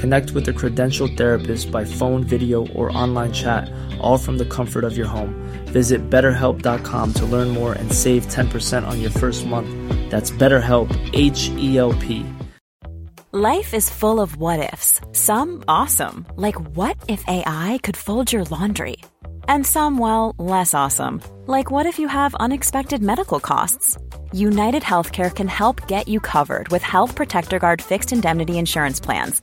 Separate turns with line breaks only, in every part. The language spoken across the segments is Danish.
Connect with a credentialed therapist by phone, video, or online chat, all from the comfort of your home. Visit betterhelp.com to learn more and save 10% on your first month. That's BetterHelp, H E L P.
Life is full of what ifs. Some awesome, like what if AI could fold your laundry? And some, well, less awesome, like what if you have unexpected medical costs? United Healthcare can help get you covered with Health Protector Guard fixed indemnity insurance plans.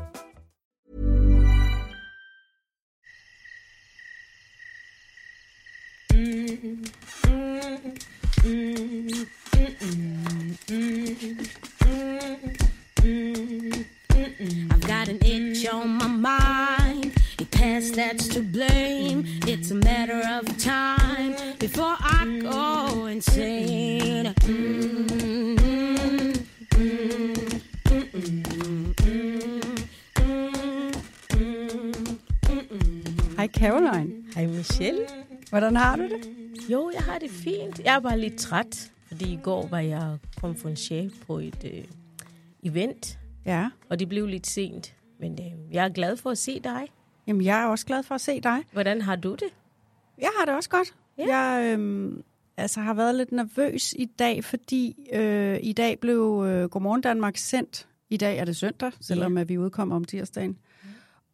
Caroline.
Hej Michelle.
Hvordan har du det?
Jo, jeg har det fint. Jeg er bare lidt træt, fordi i går var jeg konferencier på et øh, event,
Ja.
og det blev lidt sent. Men øh, jeg er glad for at se dig.
Jamen, jeg er også glad for at se dig.
Hvordan har du det?
Jeg har det også godt.
Ja.
Jeg øhm, altså, har været lidt nervøs i dag, fordi øh, i dag blev øh, Godmorgen Danmark sendt. I dag er det søndag, selvom at vi udkommer om tirsdagen.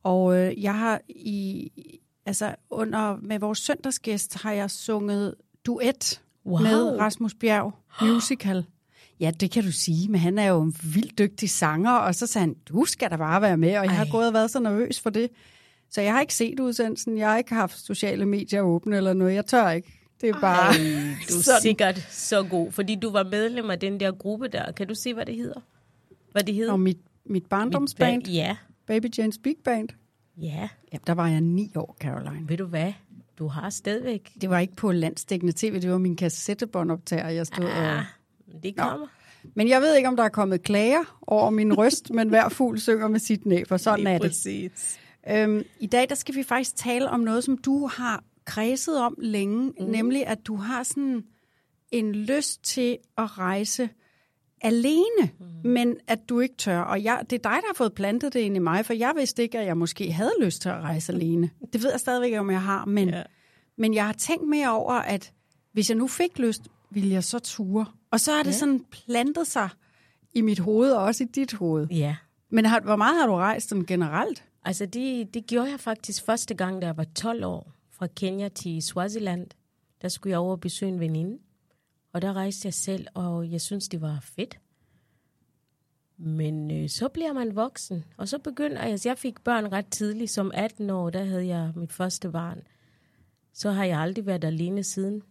Og øh, jeg har i, altså under, med vores søndagsgæst har jeg sunget duet
Wow.
med Rasmus Bjerg musical. Ja, det kan du sige, men han er jo en vildt dygtig sanger, og så sagde han, du skal da bare være med, og jeg har
Ej.
gået og været så nervøs for det. Så jeg har ikke set udsendelsen, jeg har ikke haft sociale medier åbne eller noget, jeg tør ikke. Det er bare...
Ej, du er
sådan.
sikkert så god, fordi du var medlem af den der gruppe der. Kan du se, hvad det hedder? Hvad det hedder?
Og mit, mit barndomsband,
Mit ba- Ja,
Baby Jane's Big Band,
ja.
ja, der var jeg ni år, Caroline.
Ved du hvad? Du har stadigvæk...
Det var ikke på landstækkende tv, det var min kassettebåndoptager, jeg stod og...
Ah, det kommer.
Men jeg ved ikke, om der er kommet klager over min røst, men hver fugl synger med sit næb, og sådan
Lige
er det.
Præcis.
Øhm, I dag der skal vi faktisk tale om noget, som du har kredset om længe, mm. nemlig at du har sådan en lyst til at rejse alene, mm. men at du ikke tør. Og jeg, det er dig, der har fået plantet det ind i mig, for jeg vidste ikke, at jeg måske havde lyst til at rejse alene. Det ved jeg stadigvæk om jeg har, men, ja. Men jeg har tænkt mere over, at hvis jeg nu fik lyst, ville jeg så ture. Og så har det
Ja.
sådan plantet sig i mit hoved, og også i dit hoved.
Ja.
Men har, hvor meget har du rejst sådan generelt?
Altså, det, det gjorde jeg faktisk første gang, da jeg var 12 år. Fra Kenya til Swaziland. Der skulle jeg over og besøge en veninde. Og der rejste jeg selv, og jeg synes, det var fedt. Men øh, så bliver man voksen, og så begynder jeg, altså jeg fik børn ret tidligt, som 18 år, der havde jeg mit første barn. Så har jeg aldrig været alene siden.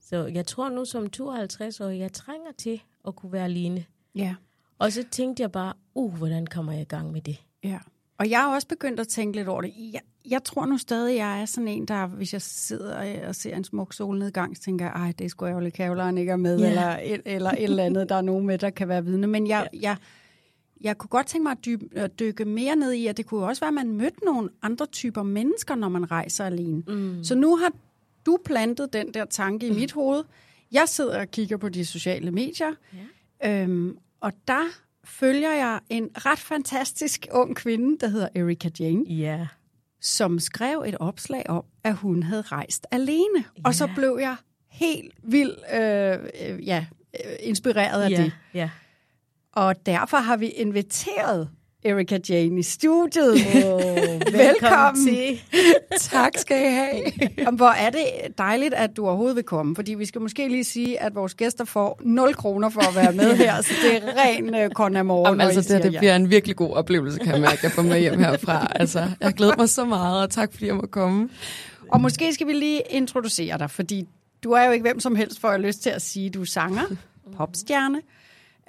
Så jeg tror nu som 52 år, jeg trænger til at kunne være alene.
Ja.
Og så tænkte jeg bare, uh, hvordan kommer jeg i gang med det?
Ja, og jeg har også begyndt at tænke lidt over det. Jeg, jeg tror nu stadig, jeg er sådan en, der, hvis jeg sidder og ser en smuk solnedgang, så tænker jeg, ej, det skulle ærgerligt, Caroline ikke er med,
Ja.
eller, et, eller et eller andet, der er nogen med, der kan være vidne. Men jeg, jeg, jeg kunne godt tænke mig at, dyb, at dykke mere ned i, at det kunne også være, at man mødte nogle andre typer mennesker, når man rejser alene. Mm. Så nu har du plantet den der tanke i mit hoved. Jeg sidder og kigger på de sociale medier, ja. øhm, og der følger jeg en ret fantastisk ung kvinde, der hedder Erika Jane,
Ja.
Som skrev et opslag om, at hun havde rejst alene. Og så blev jeg helt vildt øh, øh, ja, øh, inspireret af
Ja,
det.
ja.
Og derfor har vi inviteret Erika Jane i studiet.
Oh,
Velkommen.
til.
tak skal I have. Jamen, Hvor er det dejligt, at du overhovedet vil komme, fordi vi skal måske lige sige, at vores gæster får 0 kroner for at være med her, så det er ren
Jamen,
når I
altså, det, det
ja.
bliver en virkelig god oplevelse, kan jeg mærke, at få med hjem herfra. Altså, jeg glæder mig så meget, og tak fordi jeg må komme.
Og måske skal vi lige introducere dig, fordi du er jo ikke hvem som helst, for jeg lyst til at sige, du er sanger, popstjerne.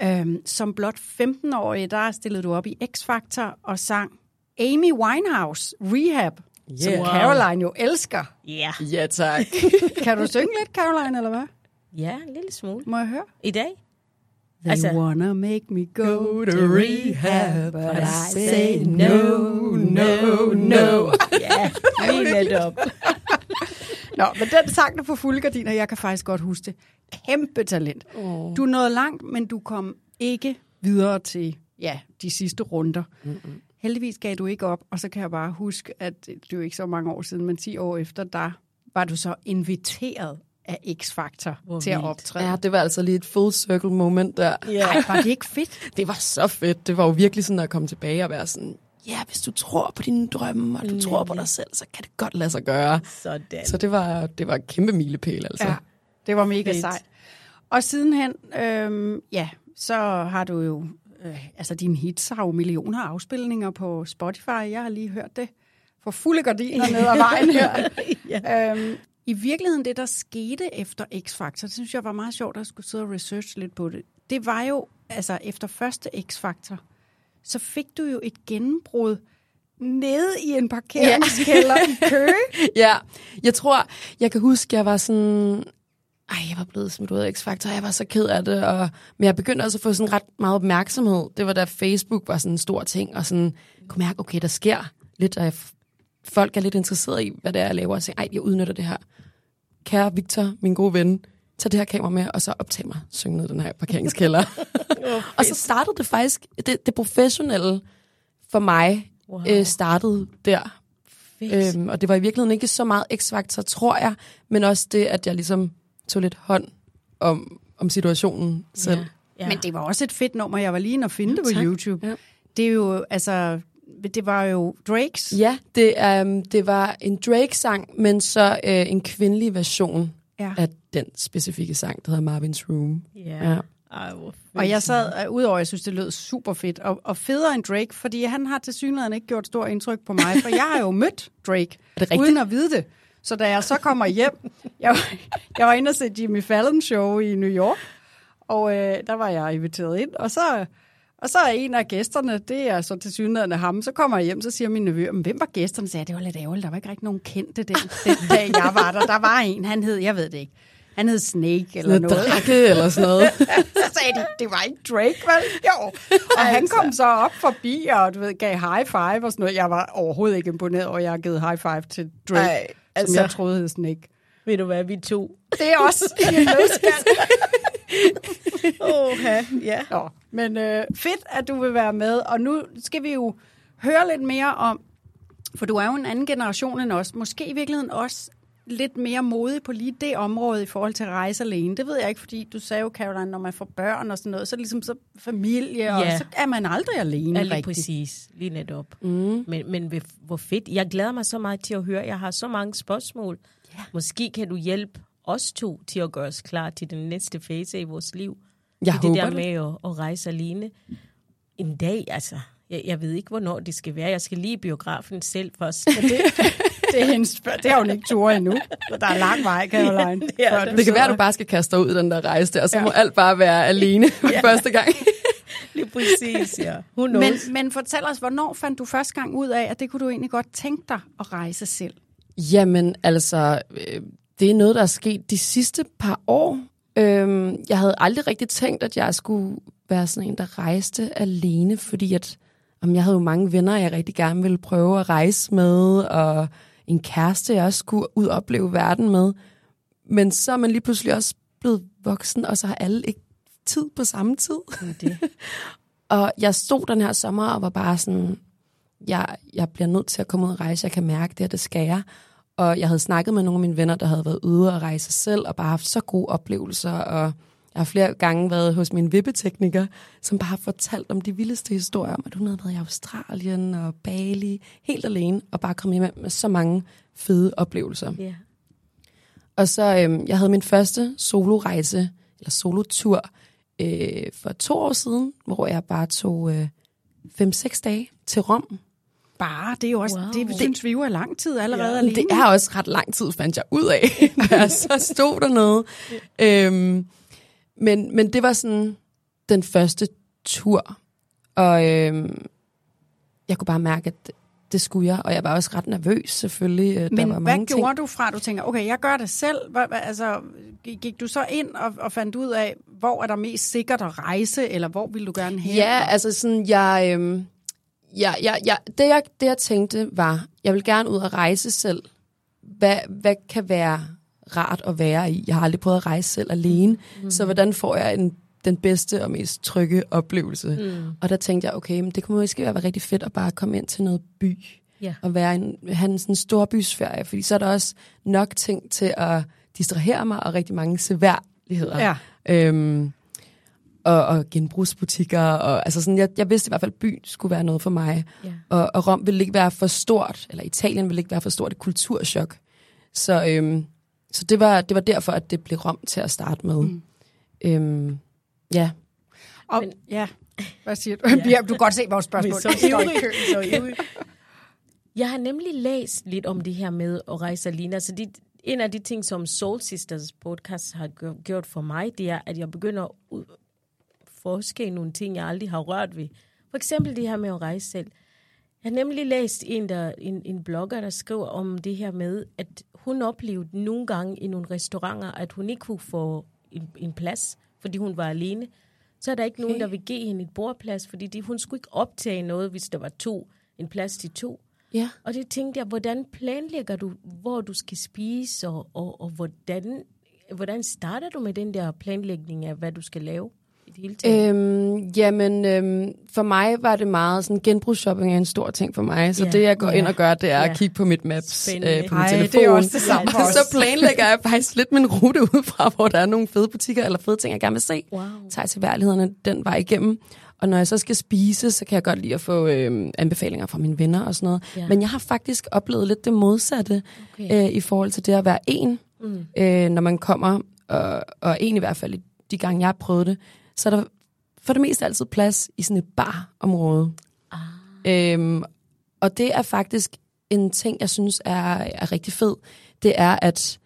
Øhm, som blot 15-årig, der stillede du op i X-Factor og sang Amy Winehouse, Rehab, yeah. som
Yeah.
Caroline jo elsker.
Ja.
Ja, tak.
Kan du synge lidt, Caroline, eller hvad?
ja, en lille smule.
Må jeg høre?
I dag?
They
Altså-
wanna make me go
to rehab,
but I say no, no, no.
Ja, lige netop.
Nå, men den sang, der på fulde gardiner, jeg kan faktisk godt huske det. Kæmpe talent. Oh. Du nåede langt, men du kom ikke videre til ja, de sidste runder. Mm-mm. Heldigvis gav du ikke op, og så kan jeg bare huske, at det er jo ikke så mange år siden, men 10 år efter, der var du så inviteret af X-Factor
Hvor
til at optræde.
Ja, det var altså lige et full circle moment der.
Ja.
Ej, var det ikke fedt?
Det var så fedt. Det var jo virkelig sådan at komme tilbage og være sådan, ja, hvis du tror på dine drømme, og du tror på dig selv, så kan det godt lade sig gøre.
Sådan.
Så det var, det var en kæmpe milepæl, altså.
Ja, det var mega
Fedt.
sejt. Og sidenhen, øhm, ja, så har du jo, øh, altså dine hits har jo millioner af afspilninger på Spotify. Jeg har lige hørt det for fulde gardiner ned ad vejen her. ja. øhm, I virkeligheden, det der skete efter X-Factor, det synes jeg var meget sjovt at skulle sidde og researche lidt på det. Det var jo, altså efter første X-Factor, så fik du jo et gennembrud nede i en parkeringskælder i Køge.
Ja, jeg tror, jeg kan huske, jeg var sådan... Ej, jeg var blevet smidt ud af X-Factor, jeg var så ked af det, og, men jeg begyndte også at få sådan ret meget opmærksomhed. Det var da Facebook var sådan en stor ting, og sådan kunne mærke, okay, der sker lidt, og jeg, folk er lidt interesserede i, hvad det er, jeg laver, og siger, ej, jeg udnytter det her. Kære Victor, min gode ven, tag det her kamera med, og så optag mig, synge ned den her parkeringskælder. og så startede det faktisk, det, det professionelle for mig,
Wow.
øh, startede der.
Fedt.
Øhm, og det var i virkeligheden ikke så meget x-faktor, tror jeg, men også det, at jeg ligesom tog lidt hånd om, om situationen selv.
Ja. Ja.
Men det var også et fedt nummer. Jeg var lige inde og finde det på
tak.
YouTube.
Ja.
Det er jo, altså, det var jo Drakes.
Ja, det, um, det var en Drake-sang, men så øh, en kvindelig version
Ja.
af den specifikke sang, der hedder Marvin's Room.
Ja.
Ja.
Ej.
Og jeg sad, uh, udover at jeg synes, det lød super fedt, og, og federe end Drake, fordi han har til synligheden ikke gjort stor indtryk på mig, for jeg har jo mødt Drake, uden at vide det. Så da jeg så kommer hjem, jeg, var- jeg var inde og se Jimmy Fallon show i New York, og øh, der var jeg inviteret ind, og så, og så er en af gæsterne, det er så til synligheden ham, så kommer jeg hjem, så siger min nevø, "Men hvem var gæsterne? Så sagde jeg, det var lidt ærgerligt, der var ikke rigtig nogen kendte den, den dag, jeg var der. Der var en, han hed, jeg ved det ikke, han hed Snake eller
Noget
noget.
drakke eller sådan noget.
Så sagde de, det var ikke Drake, vel? Jo. Og han kom så op forbi og du ved, gav high five og sådan noget. Jeg var overhovedet ikke imponeret over, at jeg har givet high five til Drake,
Ej,
altså... som jeg troede hed Snake.
Ved du hvad, vi to?
Det er også en nødskal.
Åh, ja.
Nå, men øh, fedt, at du vil være med. Og nu skal vi jo høre lidt mere om, for du er jo en anden generation end os. Måske i virkeligheden også lidt mere modig på lige det område i forhold til at rejse alene. Det ved jeg ikke, fordi du sagde jo, Caroline, når man får børn og sådan noget, så er det ligesom så familie, og
Ja.
så er man aldrig alene
Ja, lige
rigtigt.
præcis. Lige netop. Mm. Men, men hvor fedt. Jeg glæder mig så meget til at høre. Jeg har så mange spørgsmål. Ja. Måske kan du hjælpe os to til at gøre os klar til den næste fase i vores liv.
Jeg
det
håber
der
det.
med at, at rejse alene. En dag, altså. Jeg, jeg ved ikke, hvornår det skal være. Jeg skal lige i biografen selv først.
Det, det, er hendes, spørg- det har hun ikke tur endnu. Der er lang vej, Caroline.
Ja, det
Det kan være, at du bare skal kaste dig ud i den der rejse der, og så
Ja.
må alt bare være alene for første gang.
lige præcis, ja. Who knows?
men, men fortæl os, hvornår fandt du første gang ud af, at det kunne du egentlig godt tænke dig at rejse selv?
Jamen, altså, øh, det er noget, der er sket de sidste par år. Øhm, jeg havde aldrig rigtig tænkt, at jeg skulle være sådan en, der rejste alene, fordi at, om jeg havde jo mange venner, jeg rigtig gerne ville prøve at rejse med, og en kæreste, jeg også skulle ud og opleve verden med. Men så er man lige pludselig også blevet voksen, og så har alle ikke tid på samme tid.
det.
Og jeg stod den her sommer og var bare sådan, jeg, jeg bliver nødt til at komme ud og rejse, jeg kan mærke det, og det skal jeg. Og jeg havde snakket med nogle af mine venner, der havde været ude og rejse selv, og bare haft så gode oplevelser, og Jeg har flere gange været hos min vippetekniker, som bare har fortalt om de vildeste historier om, at hun havde været i Australien og Bali helt alene, og bare kommet hjem med så mange fede oplevelser.
Ja.
Og så, øhm, jeg havde min første solorejse, eller solotur, øh, for to år siden, hvor jeg bare tog øh, 5-6 dage til Rom.
Bare, det er jo også,
Wow.
wow. det synes vi jo er lang tid allerede ja, alene.
Det er også ret lang tid, fandt jeg ud af, da jeg så stod dernede. Øhm, men, men det var sådan den første tur, og øhm, jeg kunne bare mærke, at det skulle jeg, og jeg var også ret nervøs selvfølgelig. Øh, Der
Men
var
hvad
mange
gjorde
ting.
du fra, du tænker, okay, jeg gør det selv? Hvad, hvad, altså, gik du så ind og, og fandt ud af, hvor er der mest sikkert at rejse, eller hvor vil du gerne hen?
Ja, altså sådan, jeg, øhm, jeg, jeg, jeg, det, jeg, det jeg tænkte var, jeg vil gerne ud og rejse selv. Hvad, hvad kan være rart at være i? Jeg har aldrig prøvet at rejse selv alene, mm. så hvordan får jeg en, den bedste og mest trygge oplevelse? Mm. Og der tænkte jeg, okay, men det kunne måske være rigtig fedt at bare komme ind til noget by,
Ja.
og være en, have en sådan storbysferie, fordi så er der også nok ting til at distrahere mig, og rigtig mange seværdigheder.
Ja.
Øhm, og, og genbrugsbutikker. Og, altså sådan, jeg, jeg vidste i hvert fald, at byen skulle være noget for mig.
Ja.
Og, og Rom ville ikke være for stort, eller Italien ville ikke være for stort et kulturschok. Så, øhm, så det, var, det var derfor, at det blev Rom til at starte med. Mm. Øhm, ja.
Og,
Men-
ja. Hvad siger du? Ja. Du kan godt se vores spørgsmål.
Så
i
ivrig. Så. Jeg har nemlig læst lidt om det her med at rejse alene. Altså det, en af de ting, som Soul Sisters podcast har gjort- for mig, det er, at jeg begynder at forske nogle ting, jeg aldrig har rørt ved. For eksempel det her med at rejse selv. Jeg har nemlig læst en, der, en, en blogger, der skriver om det her med, at hun oplevede nogle gange i nogle restauranter, at hun ikke kunne få en, en plads, fordi hun var alene. Så er der ikke okay. nogen, der vil give hende et bordplads, fordi de, hun skulle ikke optage noget, hvis der var to, en plads til to.
Ja.
Og det tænkte jeg, hvordan planlægger du, hvor du skal spise, og, og, og hvordan, hvordan starter du med den der planlægning af, hvad du skal lave det hele taget?
Øhm, jamen, øhm, for mig var det meget sådan, genbrugsshopping er en stor ting for mig. Så
Ja.
det, jeg går
Ja.
ind og gør, det er
Ja.
at kigge på mit maps
Spændende.
øh, på min
Ej,
telefon.
det er også det samme os.
så planlægger jeg faktisk lidt min rute ud fra, hvor der er nogle fede butikker eller fede ting, jeg gerne vil se.
Wow.
Tager til værlighederne den vej igennem. Og når jeg så skal spise, så kan jeg godt lide at få øh, anbefalinger fra mine venner og sådan noget.
Ja.
Men jeg har faktisk oplevet lidt det modsatte
Okay.
øh, i forhold til det at være en.
Mm.
Øh, når man kommer, og, og en i hvert fald de gange, jeg har prøvet det, så er der for det meste altid plads i sådan et barområde.
Ah.
Øhm, og det er faktisk en ting, jeg synes er, er rigtig fed. Det er, at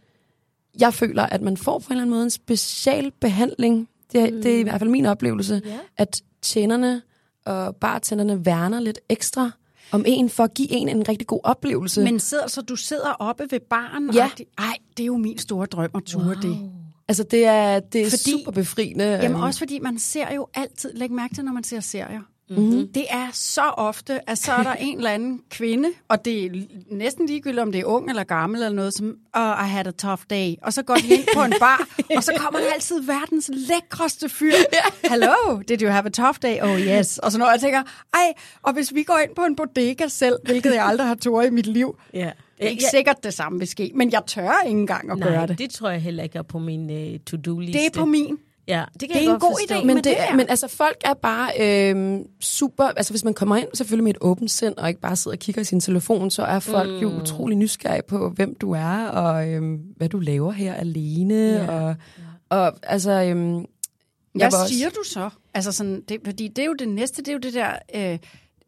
jeg føler, at man får på en eller anden måde en special behandling. Det, mm. det er i hvert fald min oplevelse,
Ja.
at tjenerne og bartenderne værner lidt ekstra om en, for at give en en rigtig god oplevelse.
Men sidder, så du sidder oppe ved baren?
Ja.
Og ej, det er jo min store drøm at ture wow. det.
Altså, det er, det er
Fordi-
super befriende.
Jamen
øhm,
også fordi man ser jo altid, læg mærke til, når man ser serier.
Mhm.
Mm-hmm. Det er så ofte, at så er der en eller anden kvinde, og det er næsten ligegyldigt, om det er ung eller gammel eller noget, som, oh, I had a tough day. Og så går de ind på en bar, og så kommer der altid verdens lækreste fyr. Hello, did you have a tough day? Oh yes. Og så når jeg tænker, ej, og hvis vi går ind på en bodega selv, hvilket jeg aldrig har tået i mit liv,
Ja.
det er ikke sikkert det samme vil ske, men jeg tør ikke engang at
Nej,
gøre
det.
det.
det tror jeg heller ikke er på min uh, to-do-liste.
Det er på min.
Ja, det, kan
Det er
jeg
en
godt
god
forstå.
idé,
men, det,
det
men altså, folk er bare øhm, super... Altså, hvis man kommer ind selvfølgelig med et åbent sind, og ikke bare sidder og kigger i sin telefon, så er folk mm. jo utrolig nysgerrige på, hvem du er, og øhm, hvad du laver her alene.
Ja.
Og, og altså... Øhm, jeg
Hvad
var også-
siger du så? Altså sådan, det, fordi det er jo det næste, det er jo det der... Øh,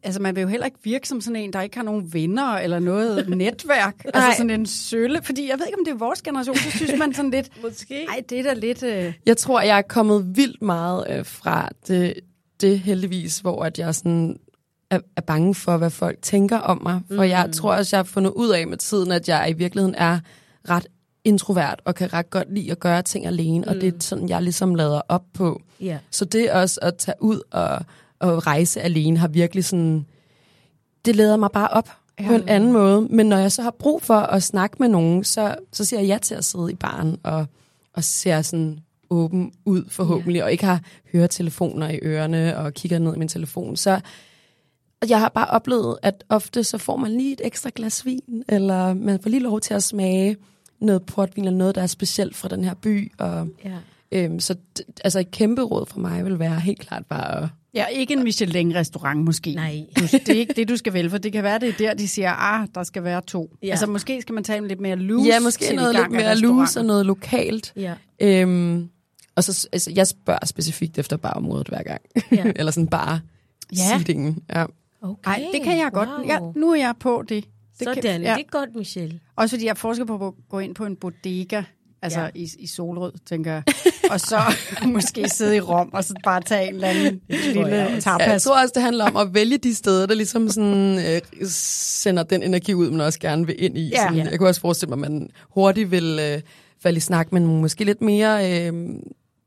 altså man vil jo heller ikke virke som sådan en, der ikke har nogen venner eller noget netværk. altså sådan en sølle. Fordi jeg ved ikke, om det er vores generation, så synes man sådan lidt...
Måske.
Nej, det er da lidt... Øh,
Jeg tror, jeg er kommet vildt meget øh, fra det, det heldigvis, hvor at jeg sådan er, er bange for, hvad folk tænker om mig. For mm. jeg tror også, jeg har fundet ud af med tiden, at jeg i virkeligheden er ret introvert og kan ret godt lide at gøre ting alene. Mm. Og det er sådan, jeg ligesom lader op på.
Ja.
Så det også at tage ud og, og rejse alene har virkelig sådan... Det leder mig bare op ja. på en anden måde. Men når jeg så har brug for at snakke med nogen, så, så siger jeg ja til at sidde i baren og, og ser sådan åben ud forhåbentlig, ja. og ikke har høretelefoner i ørerne og kigger ned i min telefon. Så jeg har bare oplevet, at ofte så får man lige et ekstra glas vin, eller man får lige lov til at smage noget portvin, eller noget, der er specielt fra den her by. Og,
Ja.
Øhm, så altså et kæmpe råd fra mig vil være helt klart bare at
Ja, ikke en Michelin-restaurant måske.
Nej.
Det er ikke det, du skal vælge, for det kan være, det er der, de siger, ah, der skal være to.
Ja.
Ja. Altså måske skal man tage en lidt mere loose
Ja, måske noget lidt mere loose og noget lokalt.
Ja.
Øhm, og så, altså, jeg spørger specifikt efter barområdet hver gang.
Ja.
Eller sådan bare
Ja.
seatingen. Ja.
Okay.
Ej, det kan jeg godt.
Wow.
Ja, nu er jeg på det. det
Sådan,
kan,
det er godt, Michelle.
Også fordi jeg forsker på at gå ind på en bodega, altså
Ja.
i, i Solrød, tænker jeg. Og så måske sidde i Rom, og så bare tage en eller anden lille
Ja, jeg
tapas.
tror også, det handler om at vælge de steder, der ligesom sådan, øh, sender den energi ud, man også gerne vil ind i.
Ja.
Sådan,
Ja.
jeg kunne også forestille mig, at man hurtigt vil øh, falde i snak, men måske lidt mere... Øh,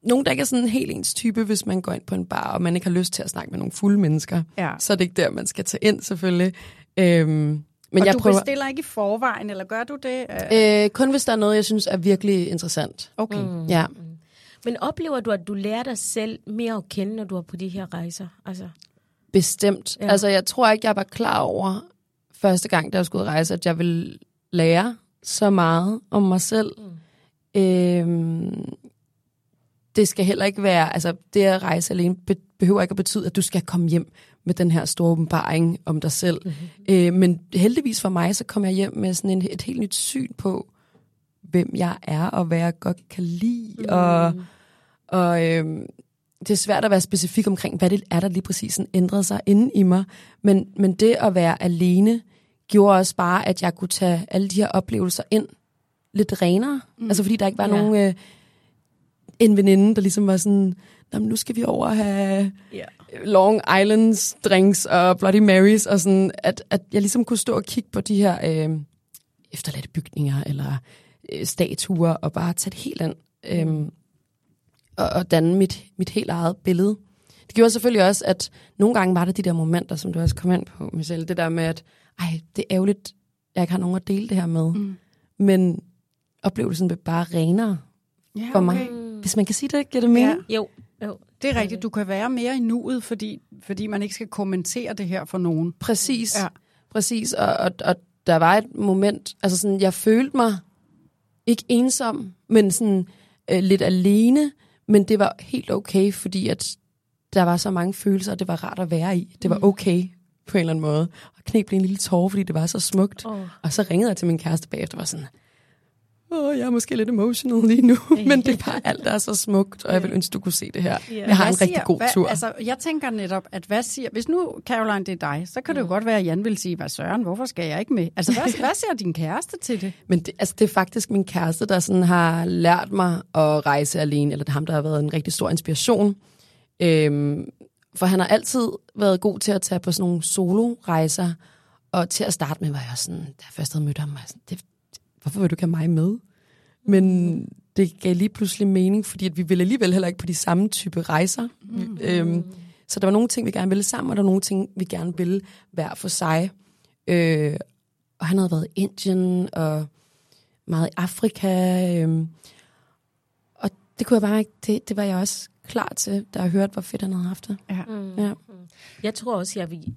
nogen, der ikke er sådan helt ens type, hvis man går ind på en bar, og man ikke har lyst til at snakke med nogle fulde mennesker.
Ja.
Så er det ikke der, man skal tage ind, selvfølgelig. Øhm, men
og
jeg
du
prøver...
bestiller ikke i forvejen, eller gør du det? Øh,
kun hvis der er noget, jeg synes er virkelig interessant.
Okay.
Mm.
Ja.
Men oplever du, at du lærer dig selv mere at kende, når du er på de her rejser? Altså,
Bestemt.
Ja.
Altså, jeg tror ikke, jeg var klar over første gang, da jeg skulle rejse, at jeg ville lære så meget om mig selv. Mm. Øhm, det skal heller ikke være, altså det at rejse alene be- behøver ikke at betyde, at du skal komme hjem med den her store åbenbaring om dig selv. Mm-hmm. Øh, men heldigvis for mig, så kom jeg hjem med sådan en, et helt nyt syn på, hvem jeg er, og hvad jeg godt kan lide, mm. og, og øhm, det er svært at være specifik omkring, hvad det er, der lige præcis sådan ændrede sig inde i mig. Men, men det at være alene, gjorde også bare, at jeg kunne tage alle de her oplevelser ind lidt renere. Mm. Altså fordi der ikke var
Ja.
nogen... Øh, en veninde, der ligesom var sådan, "Nå, men nu skal vi over og have
ja.
Long Islands drinks og Bloody Marys, og sådan, at, at jeg ligesom kunne stå og kigge på de her øh, efterladte bygninger eller øh, statuer, og bare tage det helt ind, øh, og, og danne mit, mit helt eget billede. Det gjorde selvfølgelig også, at nogle gange var der de der momenter, som du også kom ind på, Michelle, det der med, at ej, det er ærgerligt, jeg ikke har nogen at dele det her med. Mm. Men oplevelsen blev bare renere
Ja,
for mig. Hvis man kan sige det, giver det mening?
Ja.
Jo, jo.
Det er rigtigt. Du kan være mere i nuet, fordi, fordi man ikke skal kommentere det her for nogen.
Præcis.
Ja.
Præcis. Og, og, og der var et moment, altså sådan, jeg følte mig ikke ensom, men sådan øh, lidt alene, men det var helt okay, fordi at der var så mange følelser, og det var rart at være i. Det var okay på en eller anden måde. Og knep blev en lille tårer, fordi det var så smukt.
Åh.
Og så ringede jeg til min kæreste bagefter og var sådan, åh, jeg er måske lidt emotional lige nu, men det er bare alt, der er så smukt, og jeg vil ønske, du kunne se det her. Jeg har
Hvad
en rigtig
siger-
god
hvad,
tur.
Altså, jeg tænker netop, at hvad siger... Hvis nu, Caroline, det er dig, så kan det jo godt være, at Jan vil sige, hvad søren, hvorfor skal jeg ikke med? Altså, hvad, hvad siger din kæreste til det?
Men det, altså, det er faktisk min kæreste, der sådan har lært mig at rejse alene, eller det er ham, der har været en rigtig stor inspiration. Øhm, for han har altid været god til at tage på sådan nogle solo-rejser, og til at starte med var jeg også sådan, da jeg først havde mødt ham, var sådan, det, hvorfor vil du ikke have mig med? Men det gav lige pludselig mening, fordi at vi ville alligevel heller ikke på de samme type rejser. Mm. Øhm, så der var nogle ting, vi gerne ville sammen, og der var nogle ting, vi gerne ville hver for sig. Øh, og han havde været i Indien og meget i Afrika. Øhm, og det kunne jeg bare ikke, det, det var jeg også klar til, da jeg hørte, hvor fedt han havde haft det.
Ja.
Mm.
Ja.
Jeg tror også, jeg vil...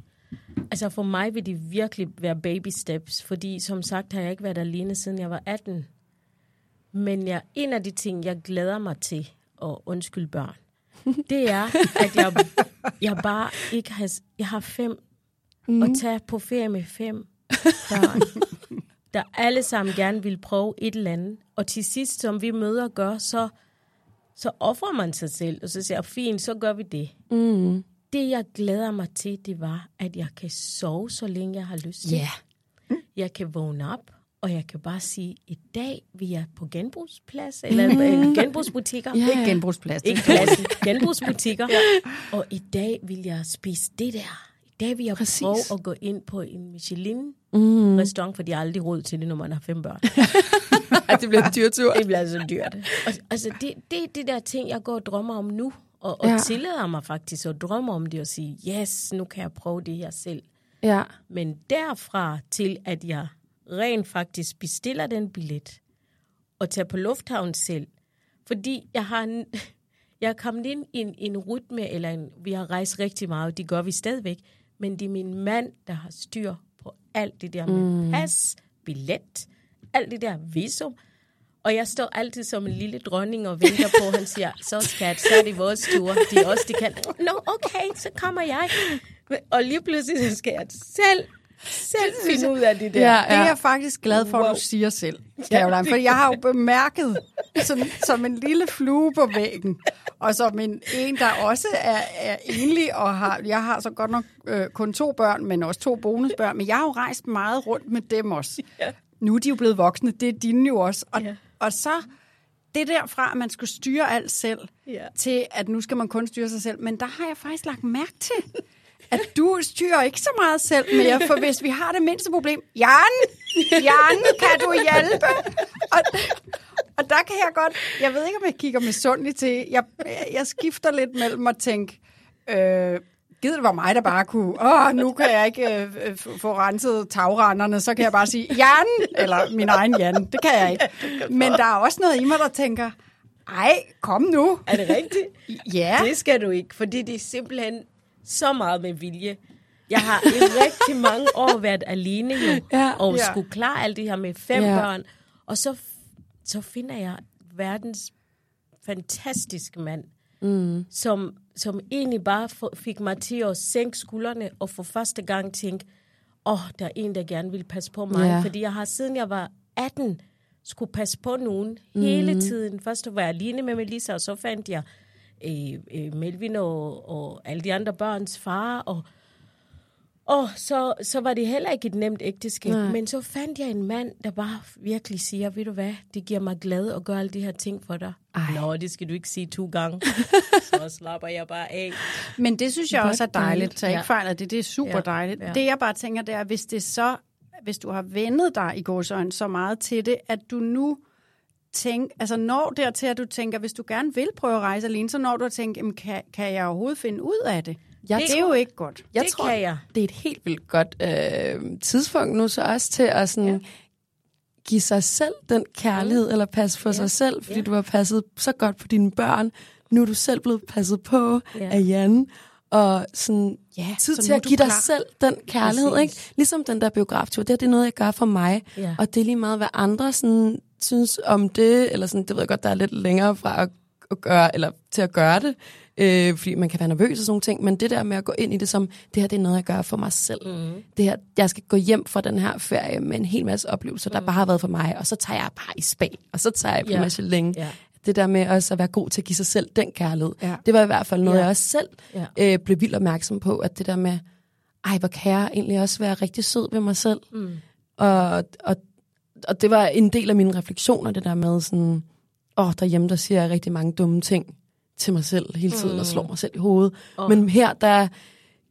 Altså for mig vil det virkelig være baby steps, fordi som sagt har jeg ikke været alene, siden jeg var 18. Men jeg, en af de ting, jeg glæder mig til, og undskyld børn, det er, at jeg, jeg bare ikke har... Jeg har fem, mm. at tage på ferie med fem børn, der alle sammen gerne vil prøve et eller andet. Og til sidst, som vi møder gør, så, så offrer man sig selv, og så siger jeg, fint, så gør vi det
Mm.
Det, jeg glæder mig til, det var, at jeg kan sove, så længe jeg har lyst til.
Ja.
Jeg kan vågne op, og jeg kan bare sige, i dag vi er på genbrugsplads, eller mm. genbrugsbutikker.
Ja.
Ikke genbrugsplads.
Ikke plads, genbrugsbutikker. Og i dag vil jeg spise det der. I dag vil jeg
Præcis.
prøve at gå ind på en Michelin-restaurant, for de har aldrig råd til det, når man har fem børn.
Det bliver en dyr tur.
Det bliver så dyrt. Og, altså, det, det er det der ting, jeg går og drømmer om nu. Og, og
ja.
Tillader mig faktisk at drømme om det og sige, yes, nu kan jeg prøve det her selv.
Ja.
Men derfra til, at jeg rent faktisk bestiller den billet og tager på lufthavn selv, fordi jeg har, en, jeg er kommet ind i en, en rytme, eller en, vi har rejst rigtig meget, det gør vi stadigvæk, men det er min mand, der har styr på alt det der med mm. pas, billet, alt det der visum. Og jeg står altid som en lille dronning og venter på, at han siger, så skat, så er det vores tur. De er også, de kan. Nå, okay, så kommer jeg. Og lige pludselig så skal jeg selv, selv finde ud af det der.
Ja, ja. Det er jeg faktisk glad for, wow. at du siger selv, Caroline. For jeg har jo bemærket som, som en lille flue på væggen, og som en, en der også er, er enlig, og har, jeg har så godt nok øh, kun to børn, men også to bonusbørn, men jeg har jo rejst meget rundt med dem også. Ja. Nu er de jo blevet voksne, det er dine jo også. Og, ja. Og så det derfra, at man skulle styre alt selv, ja. til at nu skal man kun styre sig selv. Men der har jeg faktisk lagt mærke til, at du styrer ikke så meget selv mere, for hvis vi har det mindste problem, Jan, Jan, kan du hjælpe? Og, og der kan jeg godt, jeg ved ikke, om jeg kigger misundeligt til, jeg, jeg skifter lidt mellem at tænke, øh, givet det var mig, der bare kunne, åh, nu kan jeg ikke øh, få renset tagrenderne, så kan jeg bare sige, Jan, eller min egen Jan, det kan jeg ikke. Men der er også noget i mig, der tænker, ej, kom nu.
Er det rigtigt?
ja.
Det skal du ikke, fordi det er simpelthen så meget med vilje. Jeg har i rigtig mange år været alene jo, ja, og ja. skulle klare alt det her med fem ja. børn. Og så, så finder jeg verdens fantastiske mand, mm. som, som egentlig bare fik mig til at sænke skuldrene og for første gang tænke, åh, oh, der er en, der gerne vil passe på mig. Ja. Fordi jeg har siden jeg var 18, skulle passe på nogen mm. hele tiden. Først var jeg alene med Melissa, og så fandt jeg øh, øh, Melvin og, og alle de andre børns far, og, og så, så var det heller ikke et nemt ægteskab. Nej. Men så fandt jeg en mand, der bare virkelig siger, ved du hvad, det giver mig glad at gøre alle de her ting for dig. Ej. Nå, det skal du ikke sige to gange. så slapper jeg bare af.
Men det synes jeg også er dejligt, så jeg ikke fejler det. Det er super ja. dejligt. Ja. Det jeg bare tænker, det er, hvis det så, hvis du har vendet dig i gåsøjne så meget til det, at du nu tænke, altså når dertil, at du tænker, hvis du gerne vil prøve at rejse alene, så når du at tænke, jamen, kan, kan jeg overhovedet finde ud af det? Jeg det er jo ikke godt.
Jeg det tror, kan jeg. det er et helt vildt godt øh, tidspunkt nu så også til at sådan, ja. give sig selv den kærlighed, mm. eller passe på ja. sig selv, fordi ja. du har passet så godt på dine børn. Nu er du selv blevet passet på ja. af Jan. Og sådan, ja, tid til at give dig selv den kærlighed. Ikke? Ligesom den der biograftur, det, det er noget, jeg gør for mig. Ja. Og det er lige meget, hvad andre sådan, synes om det, eller sådan, det ved jeg godt, der er lidt længere fra at, at gøre, eller til at gøre det, øh, fordi man kan være nervøs og sådan nogle ting, men det der med at gå ind i det som, det her det er noget, jeg gør for mig selv. Mm. Det her, jeg skal gå hjem fra den her ferie med en hel masse oplevelser, mm. der bare har været for mig, og så tager jeg bare i spa, og så tager jeg på yeah. Michelin. Yeah. Det der med også at være god til at give sig selv den kærlighed, yeah. det var i hvert fald noget, yeah. jeg også selv yeah. øh, blev vildt opmærksom på, at det der med, ej, hvor kan jeg egentlig også være rigtig sød ved mig selv. Mm. Og, og og det var en del af mine refleksioner, det der med sådan, åh, oh, derhjemme, der siger jeg rigtig mange dumme ting til mig selv hele tiden, mm. og slår mig selv i hovedet. Oh. Men her, der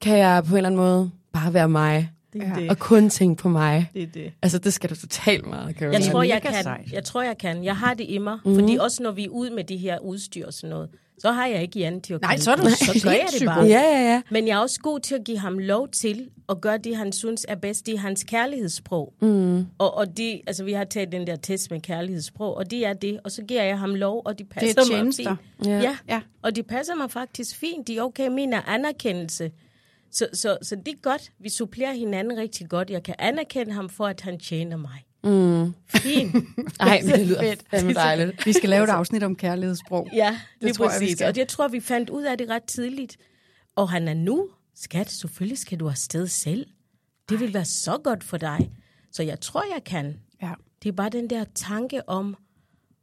kan jeg på en eller anden måde bare være mig. Det er det. Og kun tænke på mig.
Det er det.
Altså, det skal du totalt meget gøre.
Jeg tror, jeg kan. Jeg tror, jeg kan. Jeg har det i mig. Mm. Fordi også når vi er ude med de her udstyr og sådan noget, så har jeg ikke Jan til at
Nej, så er du
så gør jeg det bare.
Ja, ja, ja.
Men jeg er også god til at give ham lov til at gøre det, han synes er bedst. Det er hans kærlighedssprog.
Mm.
Og, og det, altså, vi har taget den der test med kærlighedssprog, og det er det. Og så giver jeg ham lov, og de passer det er mig fint. Ja. ja. ja, og de passer mig faktisk fint. De er okay, min er anerkendelse. Så, så, så det er godt. Vi supplerer hinanden rigtig godt. Jeg kan anerkende ham for, at han tjener mig.
Mm.
Fint.
Ej, men det lyder fedt. dejligt.
Vi skal lave et afsnit om kærlighedssprog.
Ja, det lige tror præcis. Jeg, vi skal. Og jeg tror, vi fandt ud af det ret tidligt. Og han er nu, skat, selvfølgelig skal du afsted selv. Det vil være så godt for dig. Så jeg tror, jeg kan.
Ja.
Det er bare den der tanke om,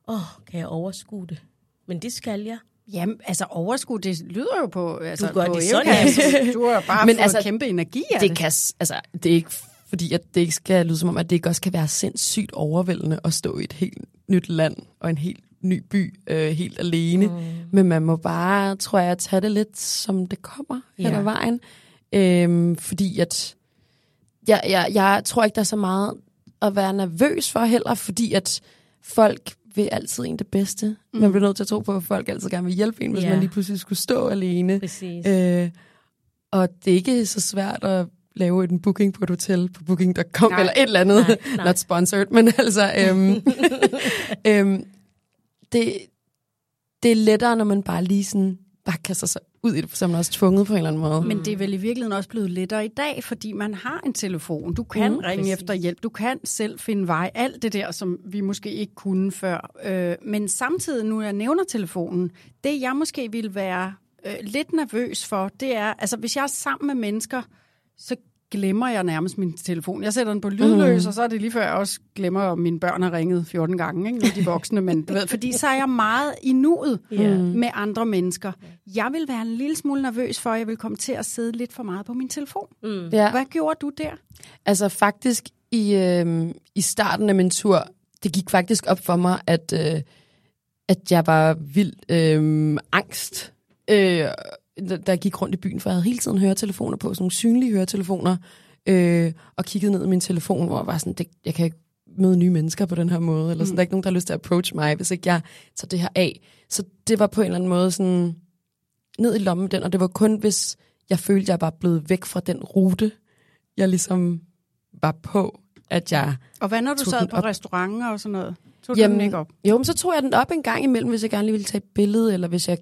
åh, oh, kan jeg overskue det? Men det skal jeg.
Jamen, altså overskud, det lyder jo på... Altså,
du gør
på
det sådan.
Du har bare Men fået altså, kæmpe energi af
det. det. Kan, altså, det er ikke fordi at det ikke skal lyde som om, at det ikke også kan være sindssygt overvældende at stå i et helt nyt land og en helt ny by øh, helt alene. Mm. Men man må bare, tror jeg, tage det lidt, som det kommer hen ad vejen. Øhm, fordi at jeg, jeg, jeg tror ikke, der er så meget at være nervøs for heller, fordi at folk vil altid en det bedste. Mm. Man bliver nødt til at tro på, at folk altid gerne vil hjælpe en, hvis yeah. man lige pludselig skulle stå alene.
Præcis.
Øh, og det er ikke så svært at lave en booking på et hotel på booking.com eller et eller andet. Nej, nej. Not sponsored, men altså... Øhm, øhm, det, det er lettere, når man bare lige sådan bare kaster sig ud i det, så er man også tvunget på en eller anden måde.
Men det er vel i virkeligheden også blevet lettere i dag, fordi man har en telefon. Du kan mm, ringe
præcis.
efter hjælp. Du kan selv finde vej. Alt det der, som vi måske ikke kunne før. Øh, men samtidig, nu jeg nævner telefonen, det jeg måske ville være øh, lidt nervøs for, det er, altså hvis jeg er sammen med mennesker, så glemmer jeg nærmest min telefon. Jeg sætter den på lydløs, mm. og så er det lige før jeg også glemmer, at mine børn har ringet 14 gange, ikke? De voksne, men du ved, fordi så er jeg meget i nuet
Ja.
med andre mennesker. Jeg vil være en lille smule nervøs for, at jeg vil komme til at sidde lidt for meget på min telefon.
Mm.
Ja.
Hvad gjorde du der?
Altså faktisk i, øh, i starten af min tur, det gik faktisk op for mig, at, øh, at jeg var vildt øh, angst, øh, jeg gik rundt i byen, for jeg havde hele tiden høretelefoner på, sådan nogle synlige høretelefoner, øh, og kiggede ned i min telefon, hvor jeg var sådan, det, jeg kan ikke møde nye mennesker på den her måde, eller sådan, der er ikke nogen, der har lyst til at approach mig, hvis ikke jeg tager det her af. Så det var på en eller anden måde sådan, ned i lommen den, og det var kun, hvis jeg følte, jeg var blevet væk fra den rute, jeg ligesom var på, at jeg...
Og hvad når du sad på
op.
restauranter og sådan noget? Tog du den ikke op?
Jo, men så tog jeg den op en gang imellem, hvis jeg gerne lige ville tage et billede, eller hvis jeg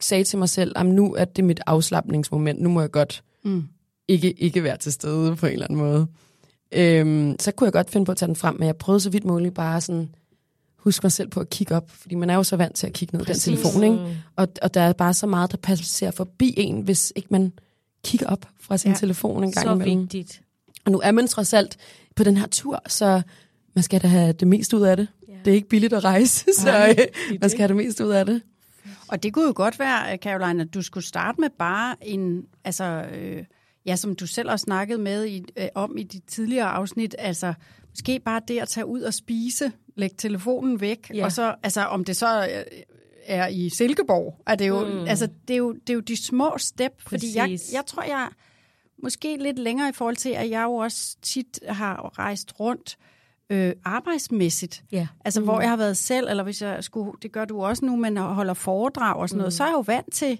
sagde til mig selv, at nu er det mit afslappningsmoment, nu må jeg godt
Mm.
ikke, ikke være til stede på en eller anden måde. Øhm, så kunne jeg godt finde på at tage den frem, men jeg prøvede så vidt muligt bare sådan, huske mig selv på at kigge op, fordi man er jo så vant til at kigge ned i den telefon, ikke? Og, og der er bare så meget, der passerer forbi en, hvis ikke man kigger op fra sin
Ja.
telefon en gang
Så
imellem.
vigtigt.
Og nu er man trods alt på den her tur, så man skal da have det mest ud af det.
Ja.
Det er ikke billigt at rejse, så
Nej,
øh, man skal have det mest ud af det.
Og det kunne jo godt være, Caroline, at du skulle starte med bare en, altså, øh, ja, som du selv har snakket med i, øh, om i de tidligere afsnit, altså, måske bare det at tage ud og spise, lægge telefonen væk,
Ja.
og så, altså, om det så øh, er i Silkeborg, er det jo, mm. altså, det er jo, det er jo de små step, fordi jeg,
Præcis.
jeg tror, jeg måske lidt længere i forhold til, at jeg jo også tit har rejst rundt øh, arbejdsmæssigt.
Ja.
Altså, mm. hvor jeg har været selv, eller hvis jeg skulle, det gør du også nu, men holder foredrag og sådan noget, så er jeg jo vant til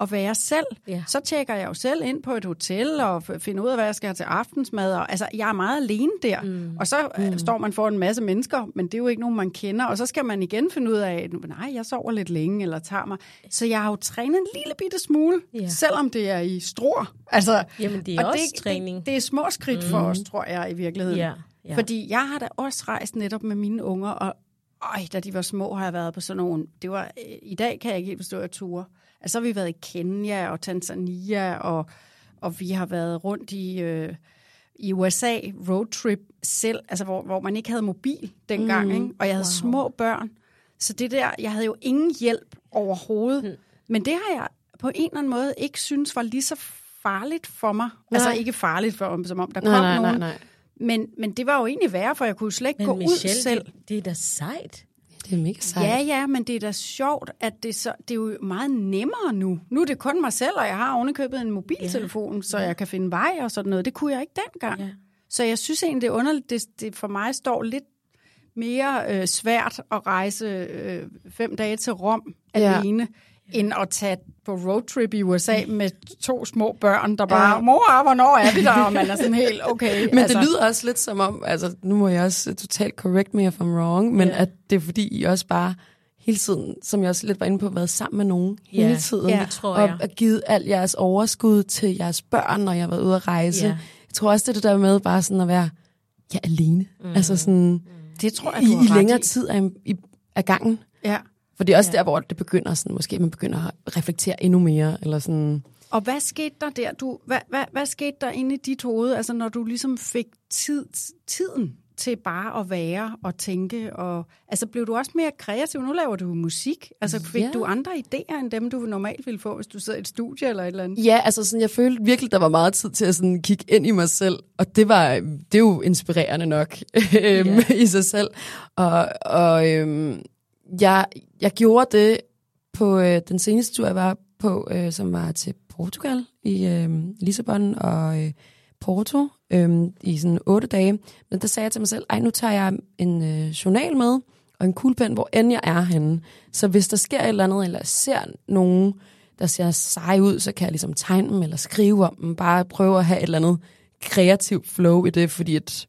at være selv.
Ja.
Så tjekker jeg jo selv ind på et hotel og finder ud af, hvad jeg skal have til aftensmad. Og, altså, jeg er meget alene der. Mm. Og så mm. står man for en masse mennesker, men det er jo ikke nogen, man kender. Og så skal man igen finde ud af, nej, jeg sover lidt længe, eller tager mig. Så jeg har jo trænet en lille bitte smule,
Ja.
selvom det er i stror. Altså,
Jamen, det er
og
også
det,
træning.
Det, det er små skridt mm. for os, tror jeg, i virkeligheden.
Ja, ja.
Fordi jeg har da også rejst netop med mine unger, og øj, da de var små, har jeg været på sådan nogle... Det var, øh, I dag kan jeg ikke helt forstå, at ture. Altså, så har vi været i Kenya og Tanzania, og, og vi har været rundt i, øh, i USA, roadtrip selv, altså hvor, hvor man ikke havde mobil dengang, mm. ikke? og jeg havde wow. små børn. Så det der, jeg havde jo ingen hjælp overhovedet. Mm. Men det har jeg på en eller anden måde ikke synes var lige så farligt for mig. Nej. Altså ikke farligt, for, som om der kom
Nej, nej,
nogen.
nej, nej.
Men, men det var jo egentlig værre, for jeg kunne slet ikke
Men
gå
Michelle,
ud selv.
Det, det er da sejt.
Det er mega sejt.
Ja, ja, men det er da sjovt, at det, så, det er jo meget nemmere nu. Nu er det kun mig selv, og jeg har ovenikøbet en mobiltelefon, ja. så jeg kan finde vej og sådan noget. Det kunne jeg ikke dengang. Ja.
Ja.
Så jeg synes egentlig, det er underligt. Det, det for mig står lidt mere øh, svært at rejse øh, fem dage til Rom
Ja.
alene, end at tage på roadtrip i USA med to små børn, der bare, mor, hvornår er vi der? Og man er sådan helt, okay.
Men altså. det lyder også lidt som om, altså nu må jeg også totalt correct me if I'm wrong, men
Ja.
at det er fordi, I også bare hele tiden, som jeg også lidt var inde på, været sammen med nogen
Ja,
hele tiden.
ja, det tror
og,
jeg.
og givet alt jeres overskud til jeres børn, når jeg har været ude at rejse.
Ja.
Jeg tror også, det er det der med bare sådan at være ja, alene. Mm. Altså sådan,
Det tror jeg,
i,
du
i
ret
længere
i.
tid af, i, af gangen.
Ja.
For det er også
Ja.
der, hvor det begynder sådan, måske man begynder at reflektere endnu mere, eller sådan...
Og hvad skete der der? Du, hvad, hvad, hvad skete der inde i dit hoved, altså når du ligesom fik tid, tiden til bare at være og tænke? Og, altså blev du også mere kreativ? Nu laver du musik. Altså fik
Ja.
du andre idéer end dem, du normalt ville få, hvis du sidder i et studie eller et eller andet?
Ja, altså sådan, jeg følte virkelig, der var meget tid til at sådan kigge ind i mig selv, og det var, det er jo inspirerende nok øhm,
Ja.
i sig selv. Og, og øhm, jeg, jeg gjorde det på øh, den seneste tur, jeg var på, øh, som var til Portugal i øh, Lissabon og øh, Porto øh, i sådan otte dage. Men der sagde jeg til mig selv, ej, nu tager jeg en øh, journal med og en kuglepen, hvor end jeg er henne. Så hvis der sker et eller andet, eller ser nogen, der ser sej ud, så kan jeg ligesom tegne dem eller skrive om dem. Bare prøve at have et eller andet kreativt flow i det, fordi at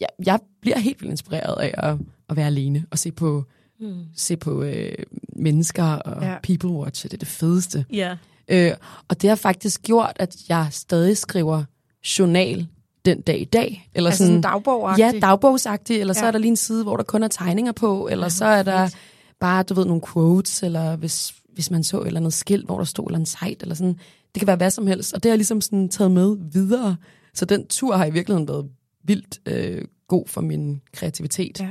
jeg, jeg bliver helt vildt inspireret af at, at være alene og se på, mm. se på øh, mennesker og
Ja.
ja. people watch. Det er det fedeste.
Ja.
Øh, og det har faktisk gjort, at jeg stadig skriver journal den dag i dag. Eller
Altså sådan dagbogagtigt?
Ja, dagbogsagtigt, eller så
Ja.
er der lige en side, hvor der kun er tegninger på, eller så er der bare, du ved, nogle quotes, eller hvis, hvis man så et eller andet skilt, hvor der stod eller andet site, eller sådan. Det kan være hvad som helst, og det har jeg ligesom sådan taget med videre. Så den tur har i virkeligheden været vildt øh, god for min kreativitet.
Ja.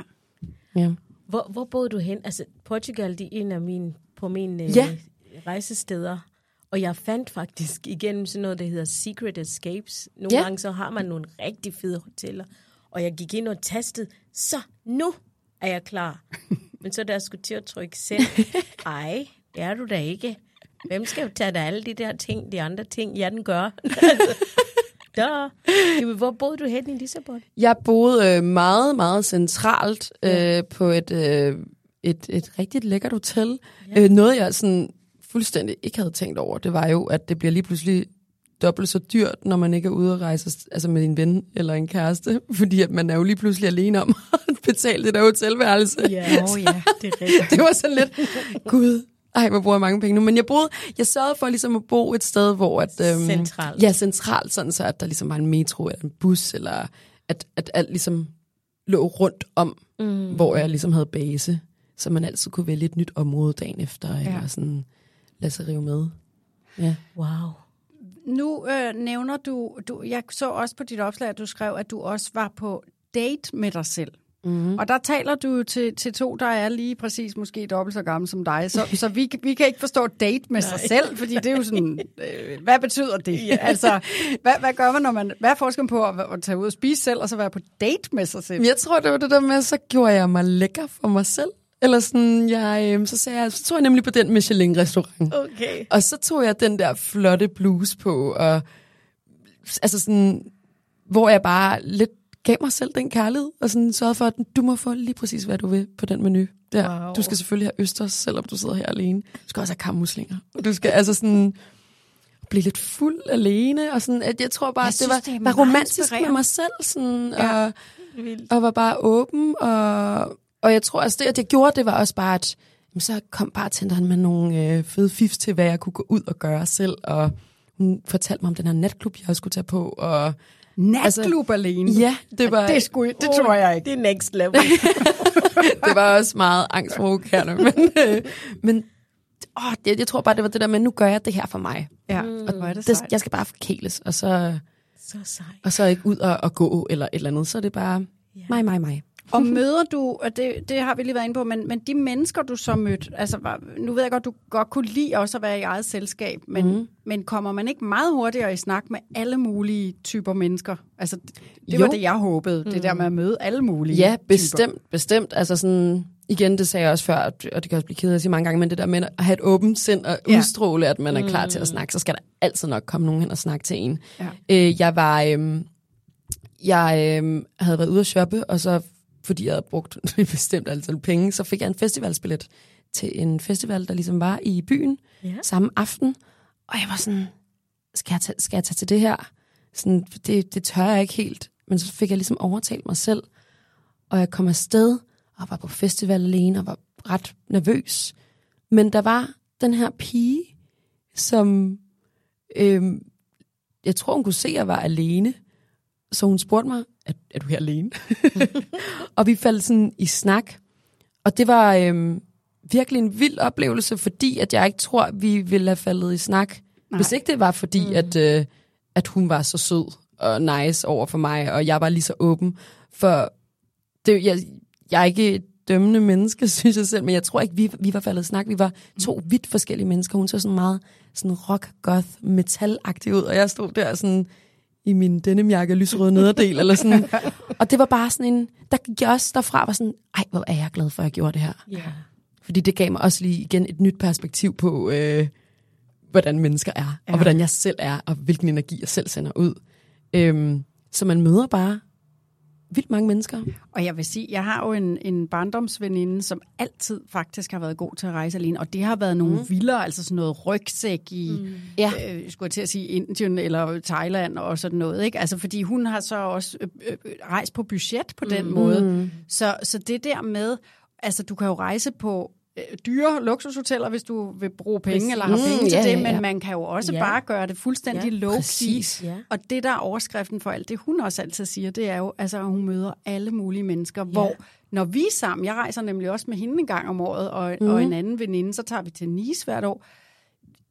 ja.
Hvor, hvor boede du hen? Altså, Portugal, det er en af mine, på mine øh,
Ja.
rejsesteder. Og jeg fandt faktisk igennem sådan noget, der hedder Secret Escapes. Nogle
Ja.
ja. gange så har man nogle rigtig fede hoteller. Og jeg gik ind og tastede, så nu er jeg klar. Men så da jeg skulle til at trykke selv, ej, det er du da ikke. Hvem skal jo tage dig alle de der ting, de andre ting, jeg den gør? Jamen, hvor boede du hen i Lissabon?
Jeg boede øh, meget, meget centralt øh, på et, øh, et, et rigtig lækkert hotel. Ja. Øh, noget, jeg sådan fuldstændig ikke havde tænkt over, det var jo, at det bliver lige pludselig dobbelt så dyrt, når man ikke er ude at rejse altså med en ven eller en kæreste, fordi at man er jo lige pludselig alene om at betale det der hotelværelse.
Ja,
oh, ja, det er rigtigt.
det var sådan lidt, gud, ej, hvor bruger jeg mange penge nu. Men jeg boede, jeg sørgede for ligesom at bo et sted, hvor at... Øhm,
Centralt.
Ja, centralt, sådan så at der ligesom var en metro eller en bus, eller at, at alt ligesom lå rundt om, mm. hvor jeg ligesom havde base, så man altid kunne vælge et nyt område dagen efter, ja. eller sådan lade sig rive med. Ja.
Wow.
Nu øh, nævner du, du, jeg så også på dit opslag, at du skrev, at du også var på date med dig selv. Mm. Og der taler du til, til to, der er lige præcis måske dobbelt så gamle som dig. Så, så vi, vi kan ikke forstå date med sig selv, fordi det er jo sådan, øh, hvad betyder det? Ja. Altså, hvad, hvad gør man, når man, hvad er forskellen på at, at tage ud og spise selv, og så være på date med sig selv?
Jeg tror, det var det der med, så gjorde jeg mig lækker for mig selv. Eller sådan, jeg, øh, så sagde jeg, så tog jeg nemlig på den Michelin-restaurant.
Okay.
Og så tog jeg den der flotte bluse på, og altså sådan, hvor jeg bare lidt gav mig selv den kærlighed, og sådan sørgede for, at du må få lige præcis, hvad du vil på den menu. Der.
Wow.
Du skal selvfølgelig have østers, selvom du sidder her alene. Du skal også have kammuslinger. Og Du skal altså sådan blive lidt fuld alene, og sådan, at jeg tror bare,
Jeg
at det
synes,
var,
det
var romantisk med mig selv, sådan,
Ja.
og, og var bare åben, og, og jeg tror, altså det, at jeg gjorde, det var også bare, at jamen, så kom bartenderen med nogle øh, fede fifs til, hvad jeg kunne gå ud og gøre selv, og hun fortalte mig om den her natklub, jeg skulle tage på, og
Natklub alene?
ja, det var,
Det, skulle, det tror jeg ikke.
Det er next level.
det var også meget angstprovokerende, men, øh, men åh, det, jeg tror bare, det var det der med, nu gør jeg det her for mig.
Ja, og hvor er det
Det,
sejt.
jeg skal bare forkæles, og så,
så sej.
og så ikke ud og, og gå eller et eller andet, så er det bare mig, mig, mig.
Og møder du, og det, det har vi lige været inde på, men, men de mennesker, du så mødte, altså var- nu ved jeg godt, du godt kunne lide også at være i eget selskab, men, mm. men kommer man ikke meget hurtigere i snak med alle mulige typer mennesker? Altså, det, det var det, jeg håbede, mm. det der med at møde alle mulige
Ja,
typer.
bestemt, bestemt. Altså sådan, igen, det sagde jeg også før, og det kan også blive ked af at sige mange gange, men det der med at have et åbent sind og
Ja.
udstråle, at man er klar til at snakke, så skal der altid nok komme nogen hen og snakke til en.
Ja.
Øh, jeg var, øhm, jeg øhm, havde været ude at shoppe, og så fordi jeg havde brugt et bestemt antal penge, så fik jeg en festivalsbillet til en festival, der ligesom var i byen
Ja.
samme aften. Og jeg var sådan, skal jeg tage, skal jeg tage til det her? Sådan, det, det tør jeg ikke helt. Men så fik jeg ligesom overtalt mig selv. Og jeg kom afsted og var på festival alene og var ret nervøs. Men der var den her pige, som øhm, jeg tror, hun kunne se, at jeg var alene. Så hun spurgte mig, er, er du her alene? og vi faldt sådan i snak. Og det var øhm, virkelig en vild oplevelse, fordi at jeg ikke tror, vi ville have faldet i snak. Nej. Hvis ikke det var fordi, mm. at, øh, at hun var så sød og nice over for mig, og jeg var lige så åben. For det, jeg, jeg er ikke et dømmende menneske, synes jeg selv, men jeg tror ikke, vi, vi var faldet i snak. Vi var to vidt forskellige mennesker. Hun så sådan meget sådan rock, goth, metalagtig ud, og jeg stod der sådan i min denimjakke lyserøde nederdel, eller sådan. Og det var bare sådan en, der gik jeg også derfra, var sådan, ej, hvor er jeg glad for, at jeg gjorde det her.
Ja.
Fordi det gav mig også lige igen et nyt perspektiv på, øh, hvordan mennesker er, ja. og hvordan jeg selv er, og hvilken energi jeg selv sender ud. Øhm, så man møder bare vildt mange mennesker.
Og jeg vil sige, jeg har jo en, en barndomsveninde, som altid faktisk har været god til at rejse alene, og det har været nogle mm. vildere, altså sådan noget rygsæk i, mm.
Ja.
øh, skulle jeg til at sige, Indien eller Thailand og sådan noget, ikke? Altså fordi hun har så også øh, øh, rejst på budget på den mm. måde. Så, så det der med, altså du kan jo rejse på dyre luksushoteller, hvis du vil bruge penge
Præcis.
eller har
Mm,
penge til
ja,
det,
ja,
men
ja.
man kan jo også
Ja.
bare gøre det fuldstændig
Ja,
low-key.
Ja.
Og det, der er overskriften for alt det, hun også altid siger, det er jo, altså, at hun møder alle mulige mennesker, ja. hvor når vi er sammen, jeg rejser nemlig også med hende en gang om året, og, mm. og en anden veninde, så tager vi til Nice hvert år.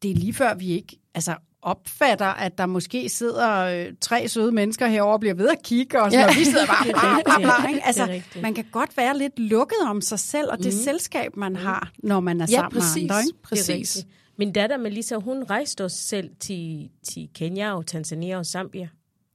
Det er lige før, vi ikke altså, opfatter, at der måske sidder øh, tre søde mennesker herover og bliver ved at kigge, og, sådan,
Ja.
og vi sidder bare bla, bla, bla, ikke? Altså, man kan godt være lidt lukket om sig selv, og det mm. selskab, man har, når man er
Ja,
sammen
præcis.
med andre. Ikke?
Præcis.
Min datter Melissa, hun rejste os selv til, til Kenya og Tanzania og Zambia.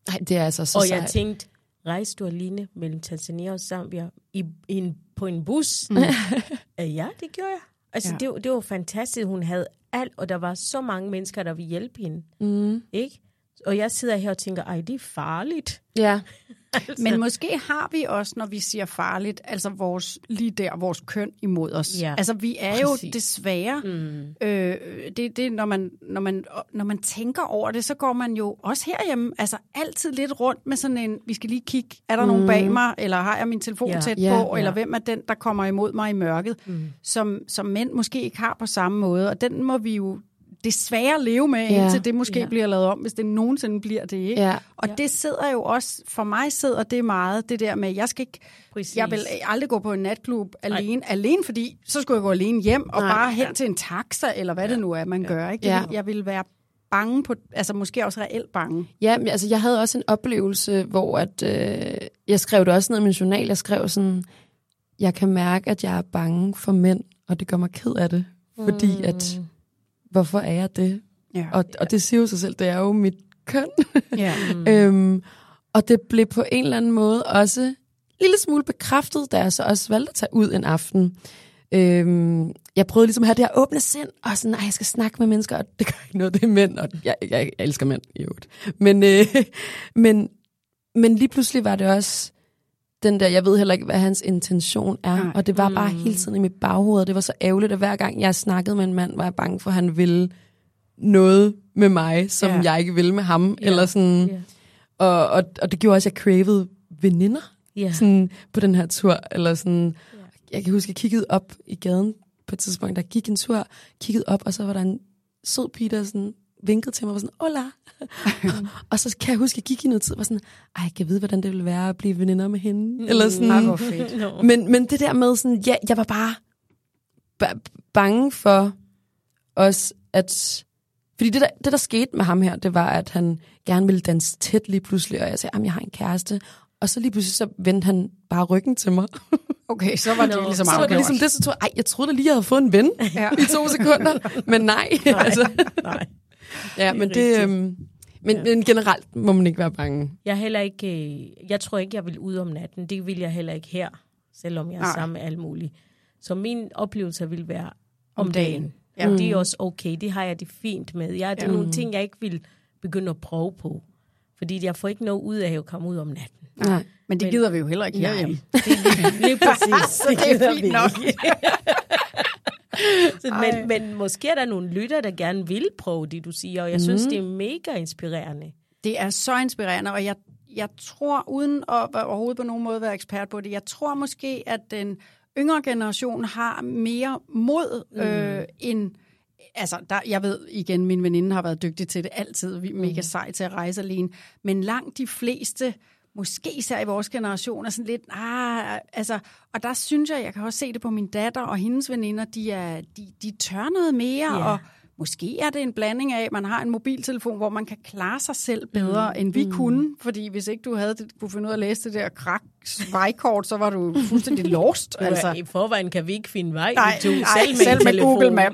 Ej, det er altså så
og
sejt.
jeg tænkte, rejste du alene mellem Tanzania og Zambia i, i en, på en bus? Mm. ja, det gjorde jeg. Altså,
Ja.
det, var- det var fantastisk. Hun havde alt, og der var så mange mennesker, der ville hjælpe hende.
Mm.
Ikke? Og jeg sidder her og tænker, ej, det er farligt.
Ja.
Altså,
Men måske har vi også, når vi siger farligt, altså vores, lige der, vores køn imod os.
Ja.
Altså vi er
Præcis.
jo desværre, mm. øh, det, det når, man, når, man, når man tænker over det, så går man jo også herhjemme, altså altid lidt rundt med sådan en, vi skal lige kigge, er der mm. nogen bag mig, eller har jeg min telefon
Ja.
tæt
Ja.
på, eller
Ja.
hvem er den, der kommer imod mig i mørket, mm. som, som mænd måske ikke har på samme måde, og den må vi jo desværre leve med,
Ja.
indtil det måske
Ja.
bliver lavet om, hvis det nogensinde bliver det, ikke?
Ja.
Og
Ja.
det sidder jo også, for mig sidder det meget, det der med, jeg skal ikke,
Præcis.
jeg vil aldrig gå på en natklub alene, alene fordi så skulle jeg gå alene hjem og
Nej.
bare hen til en taxa, eller hvad det nu er, man gør. Ikke? Det
Ja.
Jeg vil være bange på, altså måske også reelt bange.
Ja, men altså jeg havde også en oplevelse, hvor at, øh, jeg skrev det også ned i min journal. Jeg skrev sådan, jeg kan mærke, at jeg er bange for mænd, og det gør mig ked af det. Fordi
Mm.
at, hvorfor er jeg det?
Ja.
Og, og det siger jo sig selv, det er jo mit køn.
ja.
Mm. øhm, og det blev på en eller anden måde også en lille smule bekræftet, da jeg så også valgte at tage ud en aften. Øhm, jeg prøvede ligesom at have det her åbne sind, og sådan, nej, jeg skal snakke med mennesker, og det gør ikke noget, det er mænd, og jeg, jeg, jeg elsker mænd i øvrigt. Men, øh, men, men lige pludselig var det også den der, jeg ved heller ikke, hvad hans intention er,
Nej.
og det var bare hele tiden i mit baghoved, det var så ærgerligt, at hver gang jeg snakkede med en mand, var jeg bange for, at han ville noget med mig, som
Ja.
jeg ikke ville med ham,
Ja.
eller sådan...
Ja.
Og, og, og det gjorde også, at jeg cravede veninder
Ja.
sådan, på den her tur. Eller sådan, Jeg kan huske, jeg kiggede op i gaden på et tidspunkt, der gik en tur, kiggede op, og så var der en sød pige, der sådan vinkede til mig og var sådan, hola. og så kan jeg huske, at jeg gik i noget tid og var sådan, ej, jeg kan vide, hvordan det ville være at blive veninder med hende. Eller sådan,
Ej, hvor fedt.
No.
men, men det der med sådan, ja, jeg var bare ba- bange for os, at... Fordi det der, det, der skete med ham her, det var, at han gerne ville danse tæt lige pludselig, og jeg sagde, at jeg har en kæreste. Og så lige pludselig, så vendte han bare ryggen til mig.
Okay, så var det
Nå,
ligesom
så var det
afgjort.
ligesom det, så tror jeg, ej, jeg troede da lige, jeg havde fået en ven
Ja.
i to sekunder. Men nej. altså,
Nej.
Ja, men det... Øhm, men,
Ja.
men generelt må man ikke være bange.
Jeg er heller ikke, øh, jeg tror ikke, jeg vil ud om natten. Det vil jeg heller ikke her, selvom jeg er
Nej.
sammen med alle mulige. Så min oplevelse vil være om,
Om
dagen.
dagen.
Ja.
Ja.
Det er også okay. Det har jeg det fint med. Jeg, det er
Ja.
nogle ting, jeg ikke vil begynde at prøve på. Fordi jeg får ikke noget ud af at komme ud om natten.
Nej.
Men det
Men-
gider vi jo heller ikke herhjemme.
det er lige, lige præcis.
Så det er
gider
fint
vi
nok.
Så, men, men måske er der nogle lytter, der gerne vil prøve det, du siger, og jeg synes, det er mega inspirerende.
Det er så inspirerende, og jeg, jeg tror, uden at overhovedet på nogen måde være ekspert på det, jeg tror måske, at den yngre generation har mere mod mm. øh, end... Altså, der, jeg ved igen, min veninde har været dygtig til det altid. Vi er mega sej til at rejse alene. Men langt de fleste, måske især i vores generation, er sådan lidt... Ah, altså, og der synes jeg, jeg kan også se det på min datter og hendes veninder, de, er, de, de tør noget mere,
Ja.
og Måske er det en blanding af, at man har en mobiltelefon, hvor man kan klare sig selv bedre, mm. end vi mm. kunne. Fordi hvis ikke du havde det, kunne finde ud af at læse det der krak vejkort, så var du fuldstændig lost.
Altså.
Altså.
I forvejen kan vi ikke finde vej.
Nej,
to,
nej,
selv med,
selv med. Google Map.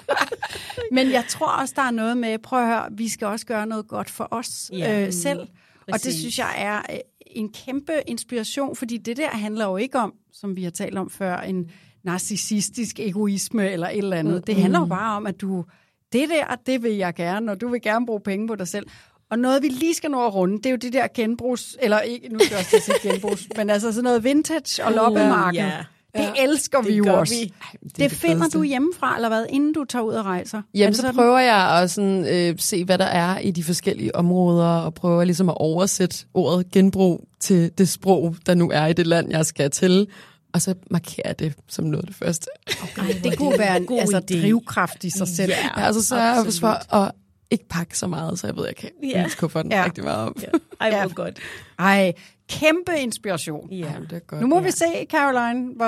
Men jeg tror også, der er noget med, prøv at høre, vi skal også gøre noget godt for os
Ja.
øh, selv. Og det
Præcis.
synes jeg er øh, en kæmpe inspiration, fordi det der handler jo ikke om, som vi har talt om før, en narcissistisk egoisme eller et eller andet. Mm. Det handler jo bare om, at du, det der, det vil jeg gerne, og du vil gerne bruge penge på dig selv. Og noget, vi lige skal nå at runde, det er jo det der genbrugs, eller ikke, nu skal jeg også sige genbrugs, men altså sådan noget vintage og loppemarked.
ja.
Det elsker vi
Det
jo
gør
også.
vi.
Det,
er
det
det
finder
fedeste.
du hjemmefra, eller hvad, inden du tager ud og rejser? Er
Jamen, så
sådan?
prøver jeg at sådan, øh, se, hvad der er i de forskellige områder, og prøver ligesom at oversætte ordet genbrug til det sprog, der nu er i det land, jeg skal til. og så markerer det som noget af det første.
Ej, det kunne være en
god
altså,
idé.
drivkraft i sig selv.
Ja.
Ja, altså så er jeg for at ikke pakke så meget, så jeg ved, jeg kan
Ja.
ja. kufferten
Ja.
rigtig meget op.
Ja. Ej,
Ja.
hvor godt.
Ej, kæmpe inspiration.
Ja.
Jamen, det er godt.
Nu må
ja.
vi se, Caroline, hvor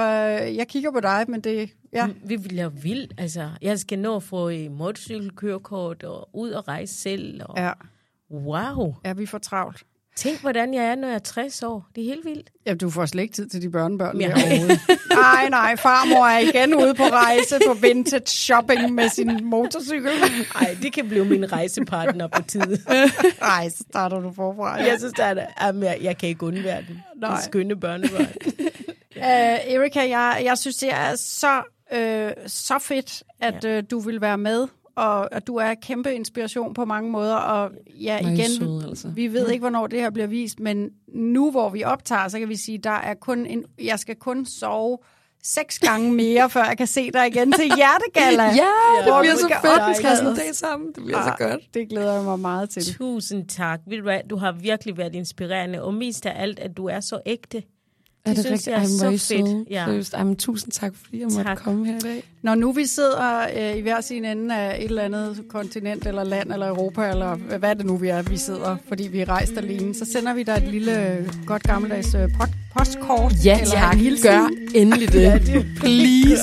jeg kigger på dig, men det... Ja.
Vi bliver vildt. Altså, jeg skal nå at få motorcykelkørekort og ud og rejse selv. Og...
Ja,
Wow.
ja, vi får travlt.
Tænk, hvordan jeg er, når jeg er 60 år. Det er helt vildt.
Ja, du får slet ikke tid til de børnebørn
Ja.
ja. derovre. Nej, nej, farmor er igen ude på rejse på vintage shopping med sin motorcykel.
Ej, det kan blive min rejsepartner på tid.
Nej, så starter du forfra.
Jeg synes, at jamen, jeg, jeg kan ikke undvære den.
Nej.
De skønne børnebørn.
Uh, Erika, jeg, jeg synes, det er så, øh, så fedt, at ja. øh, du vil være med, og at du er kæmpe inspiration på mange måder. Og ja,
I
igen,
søde, altså.
vi ved ikke, hvornår det her bliver vist, men nu, hvor vi optager, så kan vi sige, der er kun en, jeg skal kun sove seks gange mere, før jeg kan se dig igen til hjertegala.
Ja, det
Hvor
bliver så fedt. Vi skal have sådan en dag sammen. Det bliver så
Ah,
godt.
Det glæder jeg mig meget til.
Tusind tak. Du har virkelig været inspirerende, og mest af alt, at du er så ægte.
Er det,
synes
rigtigt?
jeg er
Ej, hvor er I
så fedt.
søde.
Ja.
Seriøst. Ej, men tusind tak, fordi jeg måtte
Tak.
komme her i dag.
Når nu vi sidder øh, i hver sin ende af et eller andet kontinent, eller land, eller Europa, eller hvad det nu vi er, vi sidder, fordi vi er rejst alene, så sender vi dig et lille øh, godt gammeldags øh, pot- postkort.
Ja,
eller
tak.
en hilsen.
Gør endelig det. Please.